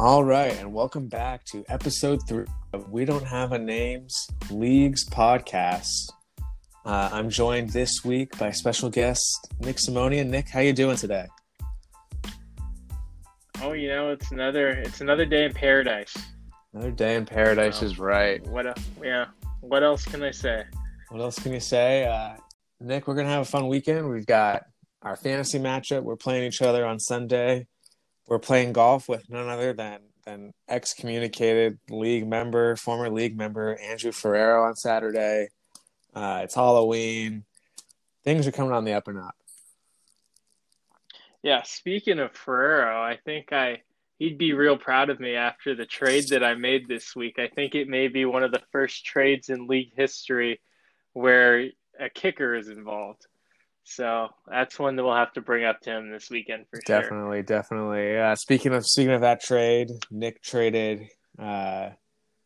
All right, and welcome back to episode three of We Don't Have a Names Leagues podcast. Uh, I'm joined this week by special guest Nick Simonian. Nick, how you doing today? Oh, you know, it's another it's another day in paradise. Another day in paradise Oh. is right. What yeah. What else can I say? What else can you say? Uh, Nick, we're going to have a fun weekend. We've got our fantasy matchup. We're playing each other on Sunday. We're playing golf with none other than, than excommunicated league member, former league member Andrew Ferrero on Saturday. Uh, it's Halloween. Things are coming on the up and up. Yeah, speaking of Ferrero, I think I he'd be real proud of me after the trade that I made this week. I think it may be one of the first trades in league history where a kicker is involved. So that's one that we'll have to bring up to him this weekend for sure. Definitely, definitely. Uh, speaking of speaking of that trade, Nick traded. Uh,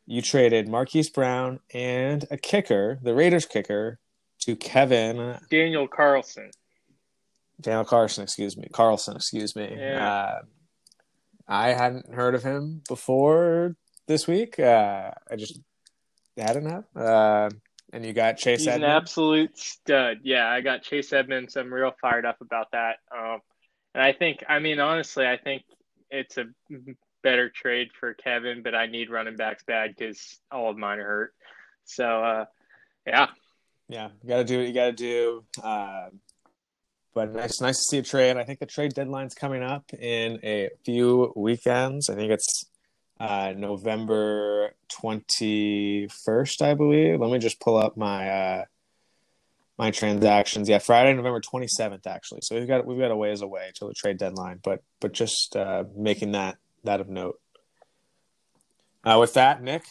you traded Marquise Brown and a kicker, the Raiders kicker, to Kevin Daniel Carlson. Daniel Carson, excuse me, Carlson, excuse me. Yeah. Uh, I hadn't heard of him before this week. Uh, I just hadn't have. Uh, and you got Chase He's an absolute stud. Yeah, I got Chase Edmonds. I'm real fired up about that. Um, and I think, I mean, honestly, I think it's a better trade for Kevin, but I need running backs bad because all of mine are hurt. So, uh, yeah, Yeah, you got to do what you got to do. Uh, but nice, nice to see a trade. I think the trade deadline's coming up in a few weekends. I think it's uh, November twenty first, I believe. Let me just pull up my uh, my transactions. Yeah, Friday, November twenty seventh, actually. So we've got we've got a ways away till the trade deadline. But but just uh, making that that of note. Uh, with that, Nick,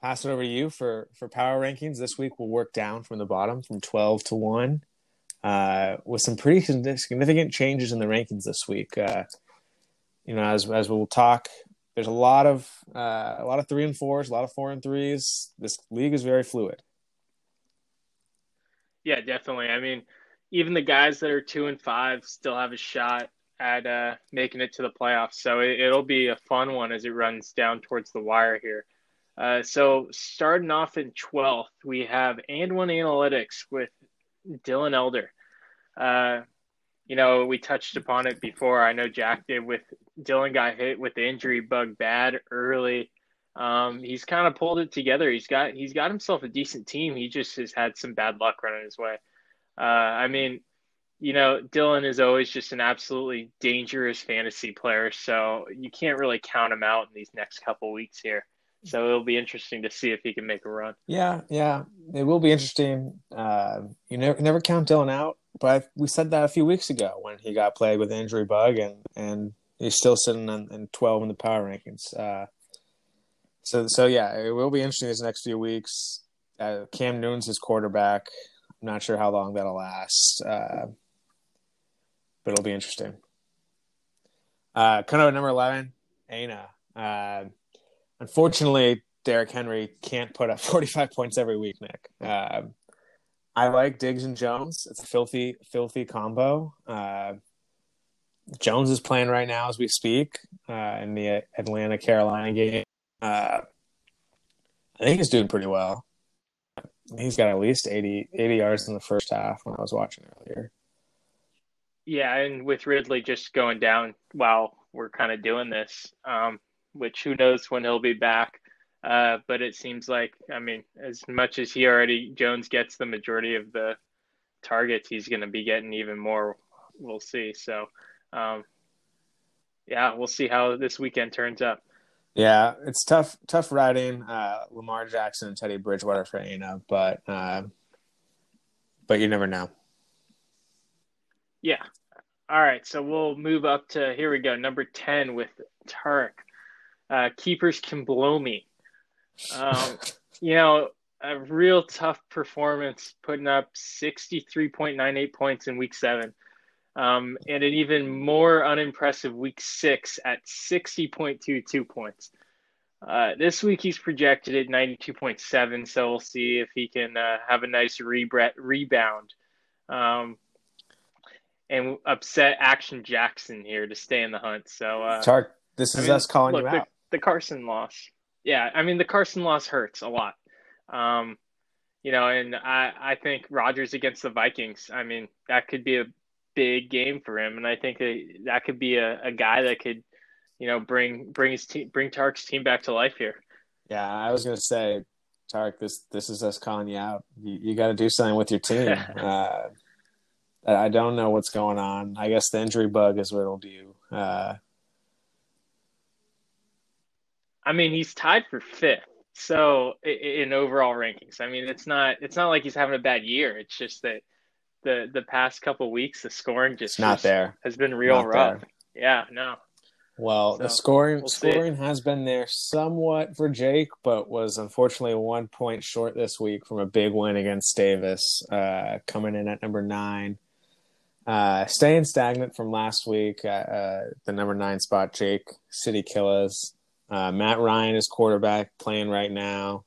pass it over to you for for power rankings. This week we'll work down from the bottom from twelve to one, uh, with some pretty significant changes in the rankings this week. Uh, you know, as as we'll talk, there's a lot of uh, a lot of three and fours, a lot of four and threes. This league is very fluid. yeah, definitely. I mean, even the guys that are two and five still have a shot at uh, making it to the playoffs. So it, it'll be a fun one as it runs down towards the wire here. Uh, so starting off in 12th, we have and one analytics with Dylan Elder. Uh, you know, we touched upon it before. I know Jack did with Dylan got hit with the injury bug bad early. Um, he's kind of pulled it together. He's got he's got himself a decent team. He just has had some bad luck running his way. Uh, I mean, you know, Dylan is always just an absolutely dangerous fantasy player, so you can't really count him out in these next couple weeks here. So it'll be interesting to see if he can make a run. Yeah, yeah, it will be interesting. Uh, you never never count Dylan out, but we said that a few weeks ago when he got played with injury bug, and and he's still sitting in, in twelve in the power rankings. Uh, so so yeah, it will be interesting these next few weeks. Uh, Cam Newton's his quarterback. I'm not sure how long that'll last, uh, but it'll be interesting. Uh, kind of number eleven, Aina. Uh, unfortunately, Derrick Henry can't put up 45 points every week, Nick. Um, I like Diggs and Jones. It's a filthy, filthy combo. Uh, Jones is playing right now as we speak uh, in the Atlanta Carolina game. Uh, I think he's doing pretty well. He's got at least 80, 80 yards in the first half when I was watching earlier. Yeah, and with Ridley just going down while we're kind of doing this, um, which who knows when he'll be back. Uh, but it seems like, I mean, as much as he already, Jones gets the majority of the targets, he's going to be getting even more. We'll see. So, um, yeah, we'll see how this weekend turns up. Yeah, it's tough, tough riding uh, Lamar Jackson and Teddy Bridgewater for Aina, but uh, but you never know. Yeah. All right. So we'll move up to here we go. Number 10 with Tarek. Uh, keepers can blow me. Um, you know, a real tough performance, putting up 63.98 points in week seven. Um, and an even more unimpressive week six at 60.22 points. Uh, this week he's projected at 92.7, so we'll see if he can uh, have a nice rebre- rebound. Um, and upset Action Jackson here to stay in the hunt. So uh, Tark this I is mean, us calling look, you the, out. the Carson loss. Yeah, I mean the Carson loss hurts a lot. Um, you know, and I I think Rodgers against the Vikings. I mean that could be a big game for him, and I think that, that could be a, a guy that could, you know, bring bring his team bring Tark's team back to life here. Yeah, I was gonna say, Tark, this this is us calling you out. You, you got to do something with your team. uh, I don't know what's going on. I guess the injury bug is what it'll do. Uh, I mean, he's tied for fifth. So in overall rankings, I mean, it's not it's not like he's having a bad year. It's just that the the past couple weeks, the scoring just it's not just there. has been real Not rough. there. Yeah, no, Well, the scoring we'll see. scoring has been there somewhat for Jake, but was unfortunately one point short this week from a big win against Davis, uh, coming in at number nine. Uh, staying stagnant from last week, uh, uh, the number nine spot, Jake City Killers. Uh, Matt Ryan is quarterback playing right now.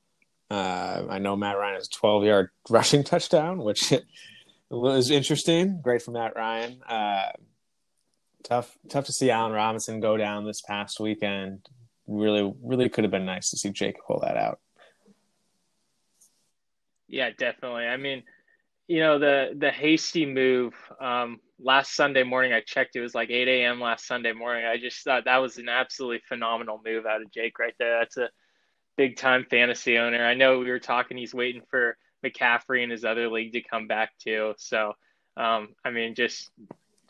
Uh, I know Matt Ryan has a 12 yard rushing touchdown, which was interesting. Great for Matt Ryan. Uh, tough tough to see Allen Robinson go down this past weekend. Really, really could have been nice to see Jake pull that out. yeah, definitely. I mean, you know, the the hasty move um, last Sunday morning. I checked; it was like 8 a.m. last Sunday morning. I just thought that was an absolutely phenomenal move out of Jake right there. That's a big time fantasy owner. I know we were talking; he's waiting for McCaffrey and his other league to come back too. So, um, I mean, just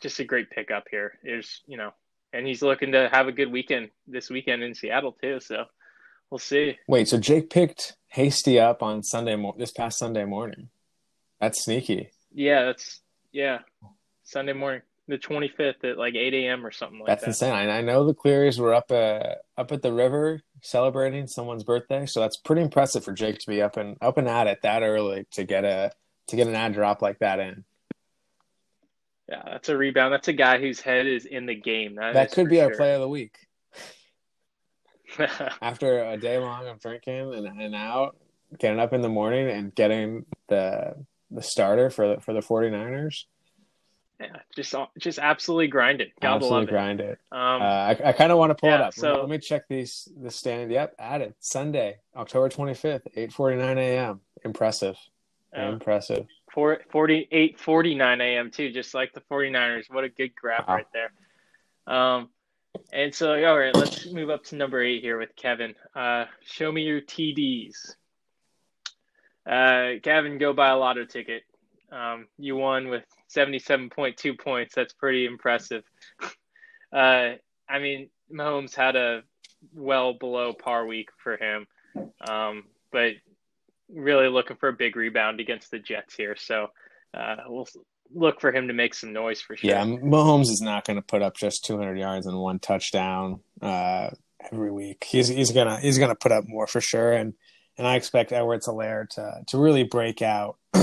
just a great pickup here. There's, you know, and he's looking to have a good weekend this weekend in Seattle too. So, we'll see. Wait, so Jake picked Hasty up on Sunday mo- this past Sunday morning. That's sneaky. Yeah, that's yeah. Sunday morning, the 25th at like 8 a.m. or something like That's that. That's insane. I, I know the Clearys were up uh, up at the river celebrating someone's birthday, so that's pretty impressive for Jake to be up and up and at it that early to get a to get an ad drop like that in. Yeah, that's a rebound. That's a guy whose head is in the game. That, that could be our play of the week. After a day long of drinking and, and out, getting up in the morning and getting the the starter for the for the 49ers. Yeah, just just absolutely grind it. Gotta Absolutely love it. grind it. Um, Uh, I, I kind of want to pull it yeah, up. so- Let me check these the standing. Yep, added Sunday, October 25th, 8:49 a.m. Impressive. uh, Impressive. four- 48 49 a.m. too, just like the 49ers. What a good grab Wow. right there. Um, and so, all right, let's move up to number eight here with Kevin. Uh, show me your TDs. Uh, Kevin, go buy a lotto ticket. Um, you won with 77.2 points. That's pretty impressive. uh, I mean, Mahomes had a well below par week for him, um, but really looking for a big rebound against the Jets here. So uh, we'll look for him to make some noise for sure. Yeah, Mahomes is not going to put up just 200 yards and one touchdown uh, every week. He's he's gonna he's gonna put up more for sure, and and I expect Edwards-Helaire to to really break out.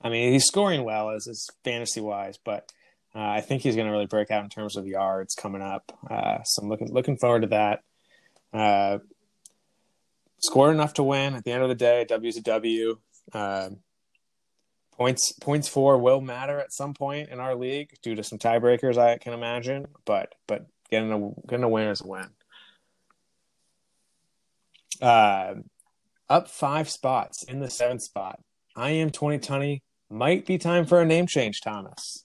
I mean, he's scoring well as is fantasy wise, but uh, I think he's going to really break out in terms of yards coming up. Uh, so I'm looking looking forward to that. Uh, scored enough to win at the end of the day. W's a W. Uh, points points for will matter at some point in our league due to some tiebreakers, I can imagine. But but getting a getting a win is a win. Uh, up five spots in the seventh spot. I am 2020. Might be time for a name change, Thomas.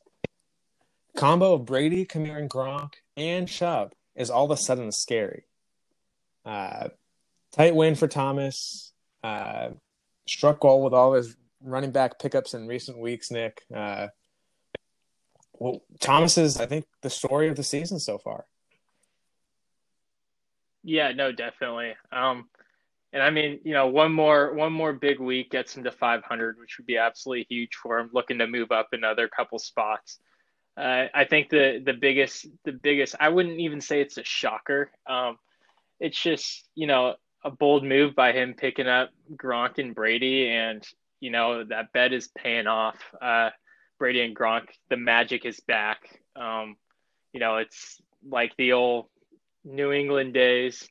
Combo of Brady, Kamara, and Gronk and Chubb is all of a sudden scary. Uh, tight win for Thomas. Uh, struck goal with all his running back pickups in recent weeks, Nick. Uh, well, Thomas is, I think, the story of the season so far. Yeah, no, definitely. Um, and I mean, you know, one more one more big week gets him to 500, which would be absolutely huge for him. Looking to move up another couple spots. Uh, I think the the biggest the biggest I wouldn't even say it's a shocker. Um, it's just you know a bold move by him picking up Gronk and Brady, and you know that bet is paying off. Uh, Brady and Gronk, the magic is back. Um, you know, it's like the old New England days.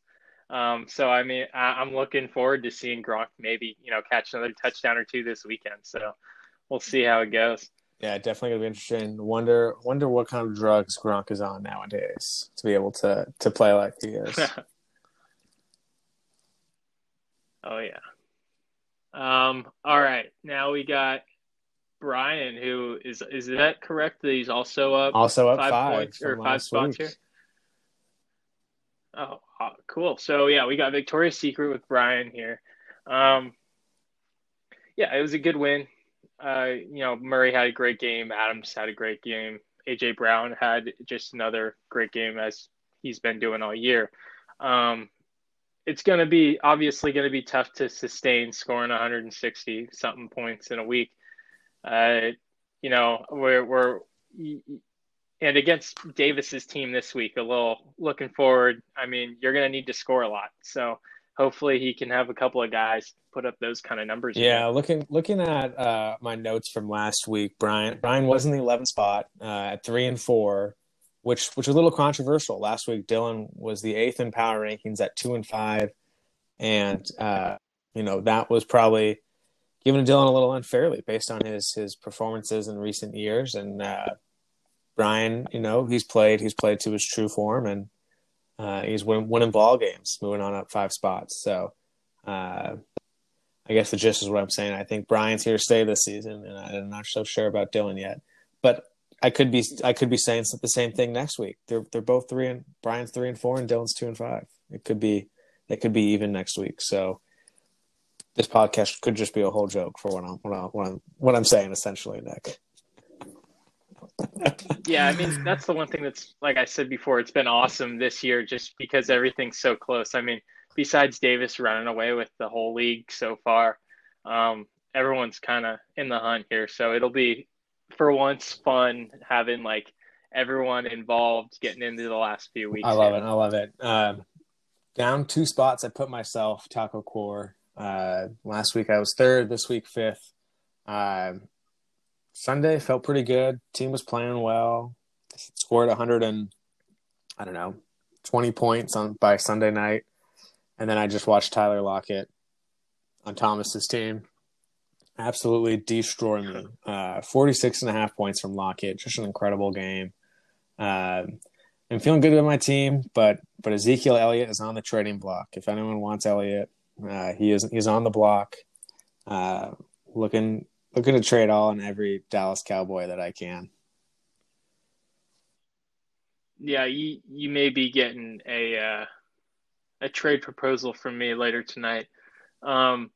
Um, so I mean, I, I'm looking forward to seeing Gronk maybe you know catch another touchdown or two this weekend. So we'll see how it goes. Yeah, definitely gonna be interesting. Wonder wonder what kind of drugs Gronk is on nowadays to be able to to play like he is. oh yeah. Um. All right. Now we got Brian, who is is that correct? That he's also up also up five, five points or five spots week. here. Oh, uh, cool. So yeah, we got Victoria's Secret with Brian here. Um, yeah, it was a good win. Uh, you know, Murray had a great game. Adams had a great game. AJ Brown had just another great game as he's been doing all year. Um, it's going to be obviously going to be tough to sustain scoring 160 something points in a week. Uh, you know, we're we're and against Davis's team this week, a little looking forward. I mean, you're going to need to score a lot. So hopefully he can have a couple of guys put up those kind of numbers. Yeah, looking looking at uh, my notes from last week, Brian Brian was in the 11th spot uh, at three and four, which which was a little controversial. Last week, Dylan was the eighth in power rankings at two and five, and uh, you know that was probably given Dylan a little unfairly based on his his performances in recent years. And uh, Brian, you know, he's played he's played to his true form, and uh, he's win, winning ball games, moving on up five spots. So. Uh, I guess the gist is what I'm saying. I think Brian's here to stay this season, and I'm not so sure about Dylan yet. But I could be I could be saying the same thing next week. They're they're both three and Brian's three and four, and Dylan's two and five. It could be it could be even next week. So this podcast could just be a whole joke for what I'm what I'm what I'm, what I'm saying essentially, Nick. Yeah, I mean that's the one thing that's like I said before. It's been awesome this year just because everything's so close. I mean besides Davis running away with the whole league so far, um, everyone's kind of in the hunt here. So it'll be, for once, fun having like everyone involved getting into the last few weeks. I love it. I love it. Um, down two spots, I put myself Taco Core. Uh, last week I was third. This week fifth. Uh, Sunday felt pretty good. Team was playing well. Scored 100 and I don't know 20 points on by Sunday night. And then I just watched Tyler Lockett on Thomas's team absolutely destroy me. Uh, 46 and a half points from Lockett. Just an incredible game. Uh, I'm feeling good with my team, but but Ezekiel Elliott is on the trading block. If anyone wants Elliott, uh, he is he's on the block. Uh, looking looking to trade all and every Dallas Cowboy that I can. Yeah, you you may be getting a uh, a trade proposal from me later tonight. Um,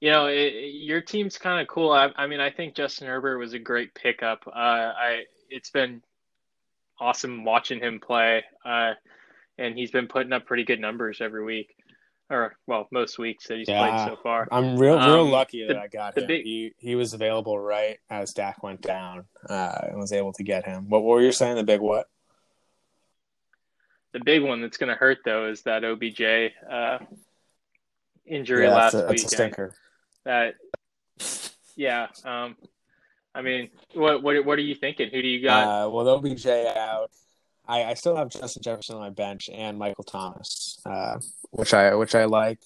you know, it, your team's kind of cool. I, I, mean, I think Justin Herbert was a great pickup. Uh, I it's been awesome watching him play, uh, and he's been putting up pretty good numbers every week, or well, most weeks that he's yeah, played so far. I'm real, real um, lucky that the, I got him. Big, he he was available right as Dak went down, uh, and was able to get him. What, what were you saying? The big what? The big one that's going to hurt though is that OBJ uh, injury yeah, last week. week. That's a stinker. That, yeah. Um, I mean, what what what are you thinking? Who do you got? Uh, well, OBJ out. I, I still have Justin Jefferson on my bench and Michael Thomas, uh, which I which I like.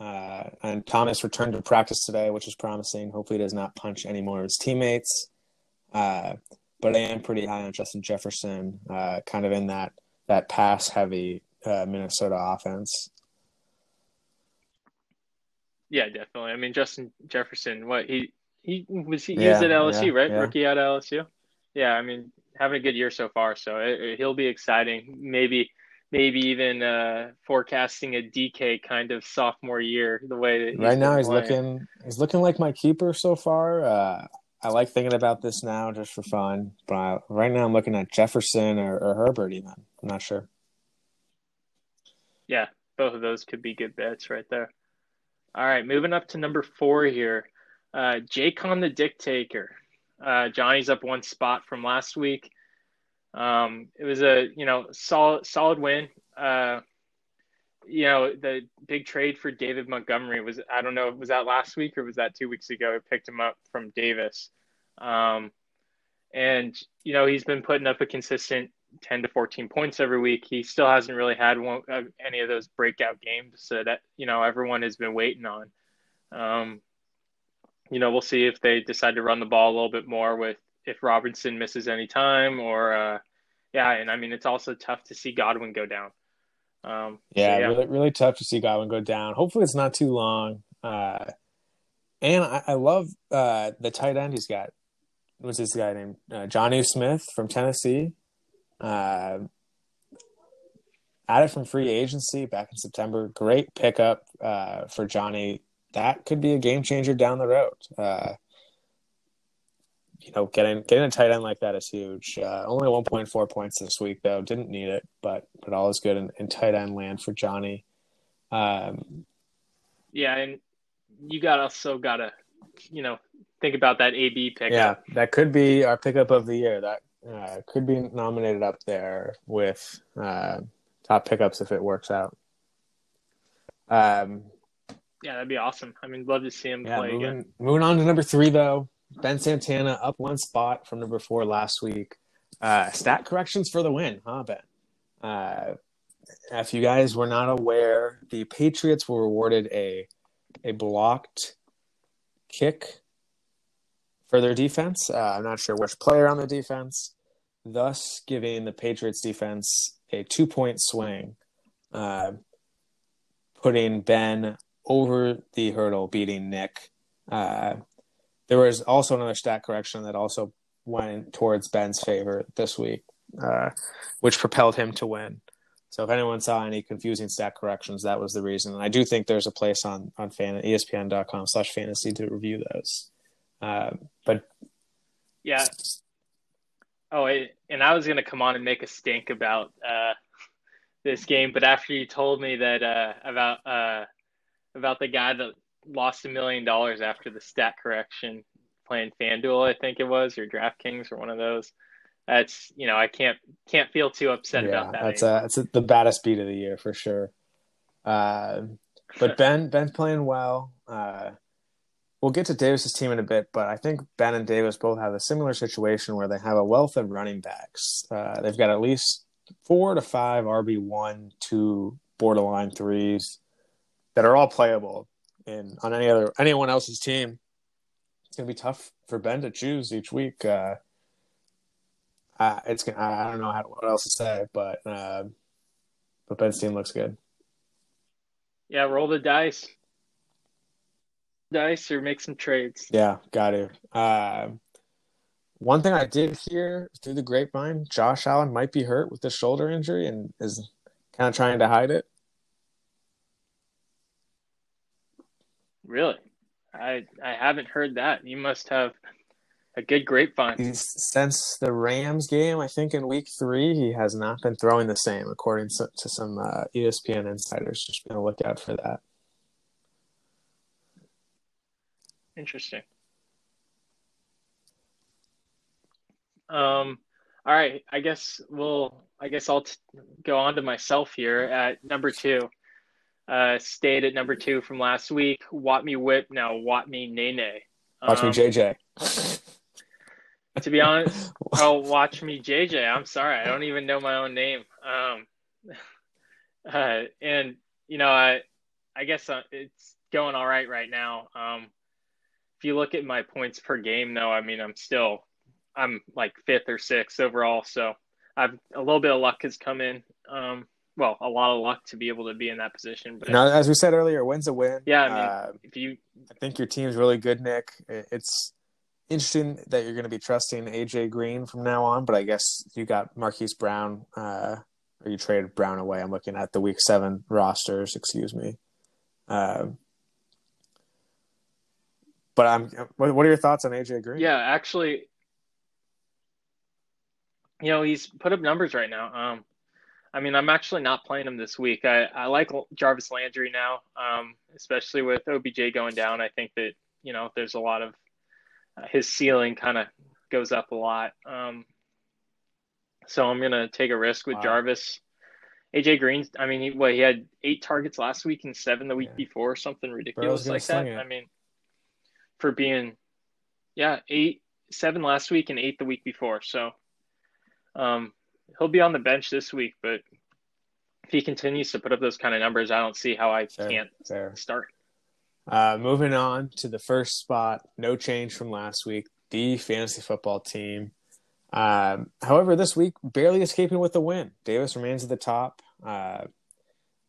Uh, and Thomas returned to practice today, which is promising. Hopefully, he does not punch any more of his teammates. Uh, but I am pretty high on Justin Jefferson, uh, kind of in that that pass heavy uh, Minnesota offense. Yeah, definitely. I mean, Justin Jefferson, what he he was he, yeah, was at LSU, yeah, right? Yeah. Rookie at LSU. Yeah, I mean, having a good year so far, so it, it, he'll be exciting. Maybe maybe even uh, forecasting a DK kind of sophomore year. The way that right now he's playing. looking he's looking like my keeper so far. Uh, I like thinking about this now just for fun, but I, right now I'm looking at Jefferson or, or Herbert. Even I'm not sure. Yeah, both of those could be good bets right there. All right, moving up to number four here. Uh, Jaycon the Dictator. Uh, Johnny's up one spot from last week. Um, it was a you know solid solid win. Uh, you know the big trade for David Montgomery was I don't know was that last week or was that two weeks ago? I picked him up from Davis, um, and you know he's been putting up a consistent 10 to 14 points every week. He still hasn't really had one, uh, any of those breakout games so that, you know, everyone has been waiting on. Um, you know, we'll see if they decide to run the ball a little bit more with if Robinson misses any time or uh, yeah, and I mean it's also tough to see Godwin go down. Um, yeah, so, yeah, really, really tough to see Godwin go down. Hopefully, it's not too long. Uh, and I, I love uh, the tight end he's got. What's this guy named uh, Jonnu Smith from Tennessee? Uh, added from free agency back in September. Great pickup uh, for Johnny. That could be a game changer down the road. Uh, you know, getting getting a tight end like that is huge. Uh, only 1.4 points this week, though. Didn't need it, but but all is good in, in tight end land for Johnny. Um, yeah, and you got also got to, you know, think about that AB pick. Yeah, that could be our pickup of the year. That uh, could be nominated up there with uh, top pickups if it works out. Um, yeah, that'd be awesome. I mean, love to see him yeah, play moving, again. Moving on to number three, though, Ben Santana up one spot from number four last week. Uh, stat corrections for the win, huh, Ben? Uh, if you guys were not aware, the Patriots were awarded a a blocked kick for their defense. Uh, I'm not sure which player on the defense, thus giving the Patriots defense a two point swing, uh, putting Ben over the hurdle, beating Nick. Uh, there was also another stat correction that also went towards Ben's favor this week, uh, which propelled him to win. So if anyone saw any confusing stat corrections, that was the reason. And I do think there's a place on on fan ESPN.com slash fantasy to review those. Uh, but yeah. Oh, and I was going to come on and make a stink about uh, this game, but after you told me that uh, about uh, about the guy that lost a million dollars after the stat correction playing FanDuel, I think it was, or DraftKings, or one of those. That's you know I can't can't feel too upset yeah, about that. That's a, that's a, the baddest beat of the year for sure. Uh, but Ben Ben's playing well. Uh, we'll get to Davis's team in a bit, but I think Ben and Davis both have a similar situation where they have a wealth of running backs. Uh, they've got at least four to five RB one, two borderline threes that are all playable in on any other anyone else's team. It's gonna be tough for Ben to choose each week. Uh, uh, it's gonna, I don't know how, what else to say, but uh, but Ben's team looks good. Yeah, roll the dice, dice, or make some trades. Yeah, got to. Uh, one thing I did hear through the grapevine, Josh Allen might be hurt with the shoulder injury and is kind of trying to hide it. Really? I I haven't heard that. You must have a good grapevine. Since the Rams game, I think in week three, he has not been throwing the same, according to, to some uh, ESPN insiders. Just going to look out for that. Interesting. Um, all right. I guess we'll. I guess I'll t- go on to myself here at number two. Uh, stayed at number two from last week. Wat me whip now. Wat me nene. Watch um, me JJ. to be honest, oh, watch me JJ. I'm sorry, I don't even know my own name. Um, uh, and you know, I, I guess uh, it's going all right right now. Um, if you look at my points per game, though, I mean, I'm still, I'm like fifth or sixth overall. So I've a little bit of luck has come in. Um, well, a lot of luck to be able to be in that position. But now, as we said earlier, wins a win. Yeah, I mean, uh, if you, I think your team's really good, Nick. It's interesting that you're going to be trusting AJ Green from now on, but I guess you got Marquise Brown, uh, or you traded Brown away. I'm looking at the Week Seven rosters. Excuse me. Uh, but I'm. What are your thoughts on AJ Green? Yeah, actually, you know he's put up numbers right now. Um, I mean, I'm actually not playing him this week. I, I like Jarvis Landry now, um, especially with OBJ going down. I think that you know there's a lot of uh, his ceiling kind of goes up a lot. Um, so I'm gonna take a risk with wow. Jarvis. AJ Green, I mean, he, what he had eight targets last week and seven the week yeah. before, something ridiculous like that. It. I mean, for being, yeah, eight, seven last week and eight the week before. So, um, he'll be on the bench this week, but if he continues to put up those kind of numbers, I don't see how I fair, can't fair. start. Uh, moving on to the first spot, no change from last week. the fantasy football team. Um, however, this week barely escaping with the win. Davis remains at the top. Uh,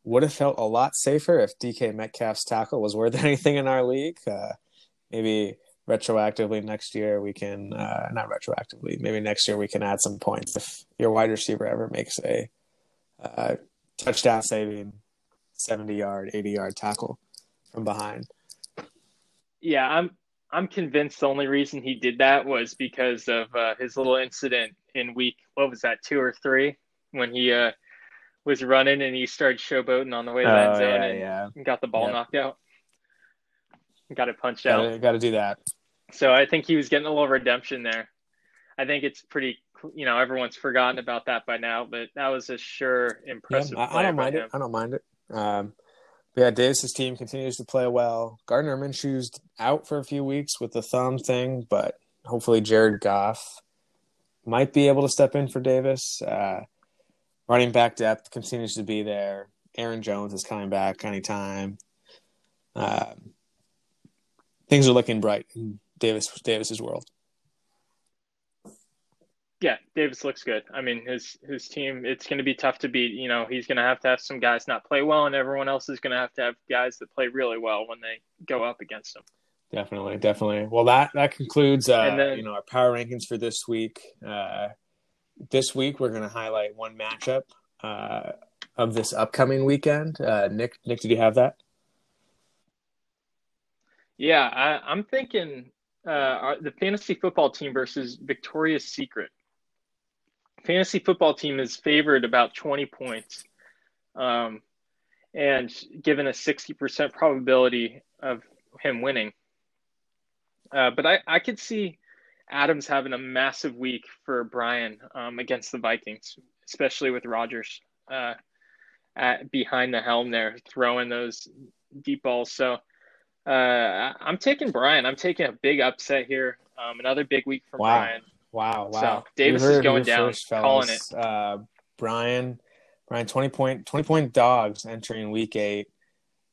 would have felt a lot safer if DK Metcalf's tackle was worth anything in our league. Uh, maybe retroactively next year we can uh, not retroactively maybe next year we can add some points if your wide receiver ever makes a uh, touchdown saving 70 yard 80 yard tackle from behind. Yeah i'm i'm convinced the only reason he did that was because of uh, his little incident in week what was that two or three? When he uh, was running and he started showboating on the way to the end Oh, zone yeah, and yeah. got the ball Yep. knocked out. Got it punched out. gotta, gotta do that So I think he was getting a little redemption there. I think it's pretty, you know, everyone's forgotten about that by now, but that was a sure yeah, impressive I, I play don't mind him. it i don't mind it. Um, but yeah davis's team continues to play well. Gardner minshew's out for a few weeks with the thumb thing but hopefully jared goff might be able to step in for davis. Uh, running back depth continues to be there. Aaron jones is coming back anytime. Um, things are looking bright in davis davis's world Yeah, Davis looks good. I mean, his his team, it's going to be tough to beat. You know, he's going to have to have some guys not play well, and everyone else is going to have to have guys that play really well when they go up against him. Definitely, definitely. Well, that that concludes, uh, then- you know, our power rankings for this week. Uh, this week, we're going to highlight one matchup uh, of this upcoming weekend. Uh, Nick, Nick, did you have that? Yeah, I, I'm thinking uh, the fantasy football team versus Victoria's Secret. Fantasy football team is favored about 20 points, um, and given a 60% probability of him winning. Uh, but I, I could see Adams having a massive week for Brian um, against the Vikings, especially with Rodgers uh, behind the helm there, throwing those deep balls. So uh, I'm taking Brian. I'm taking a big upset here. Um, another big week for Wow. Brian. Wow, wow. So, Davis is going down, calling it. Uh, Brian, Brian, twenty point, twenty point dogs entering week eight.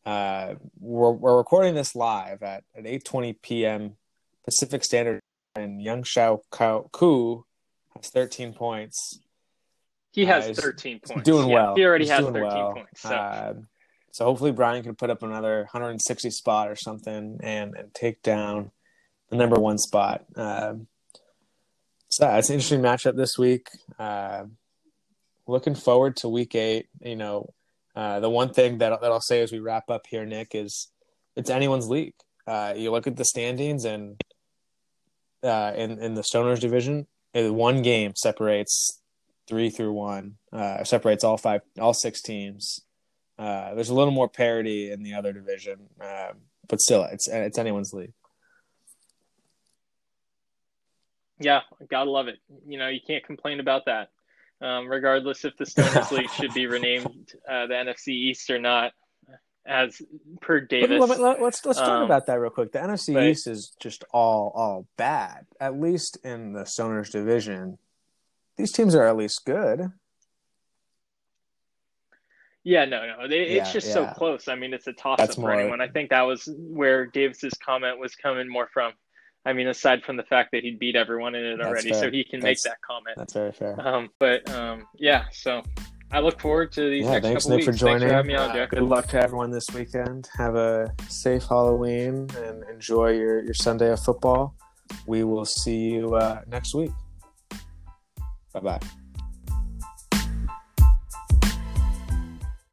Uh, we're we're recording this live at at eight twenty p.m. Pacific Standard, and Younghoe Koo has thirteen points. He has Uh, 13 points. doing Yeah, well. He already He's has 13 well. points. So Uh, so hopefully Brian can put up another 160 spot or something and and take down the number one spot. Um, so it's an interesting matchup this week. Uh, looking forward to week eight. You know, uh, the one thing that that I'll say as we wrap up here, Nick, is it's anyone's league. Uh, you look at the standings and uh, in in the Stoners division, uh, one game separates three through one. Uh, separates all five, all six teams. Uh, there's a little more parity in the other division, um, but still, it's it's anyone's league. yeah, gotta love it. You know, you can't complain about that. Um, regardless if the Stoners League should be renamed uh, the NFC East or not, as per Davis. Let, us let's talk Um, about that real quick. The NFC but- East is just all all bad. At least in the Stoners division, these teams are at least good. Yeah, no, no. They, Yeah, it's just so close. I mean, it's a toss That's up for more- anyone. I think that was where Davis's comment was coming more from. I mean, aside from the fact that he'd beat everyone in it That's already, fair. so he can make that comment. That's very fair. Um, but um, yeah, so I look forward to these Yeah, next thanks couple Nick weeks. for joining. Thanks for having me on, Joe. good luck to everyone this weekend. Have a safe Halloween and enjoy your your Sunday of football. We will see you uh, next week. Bye bye.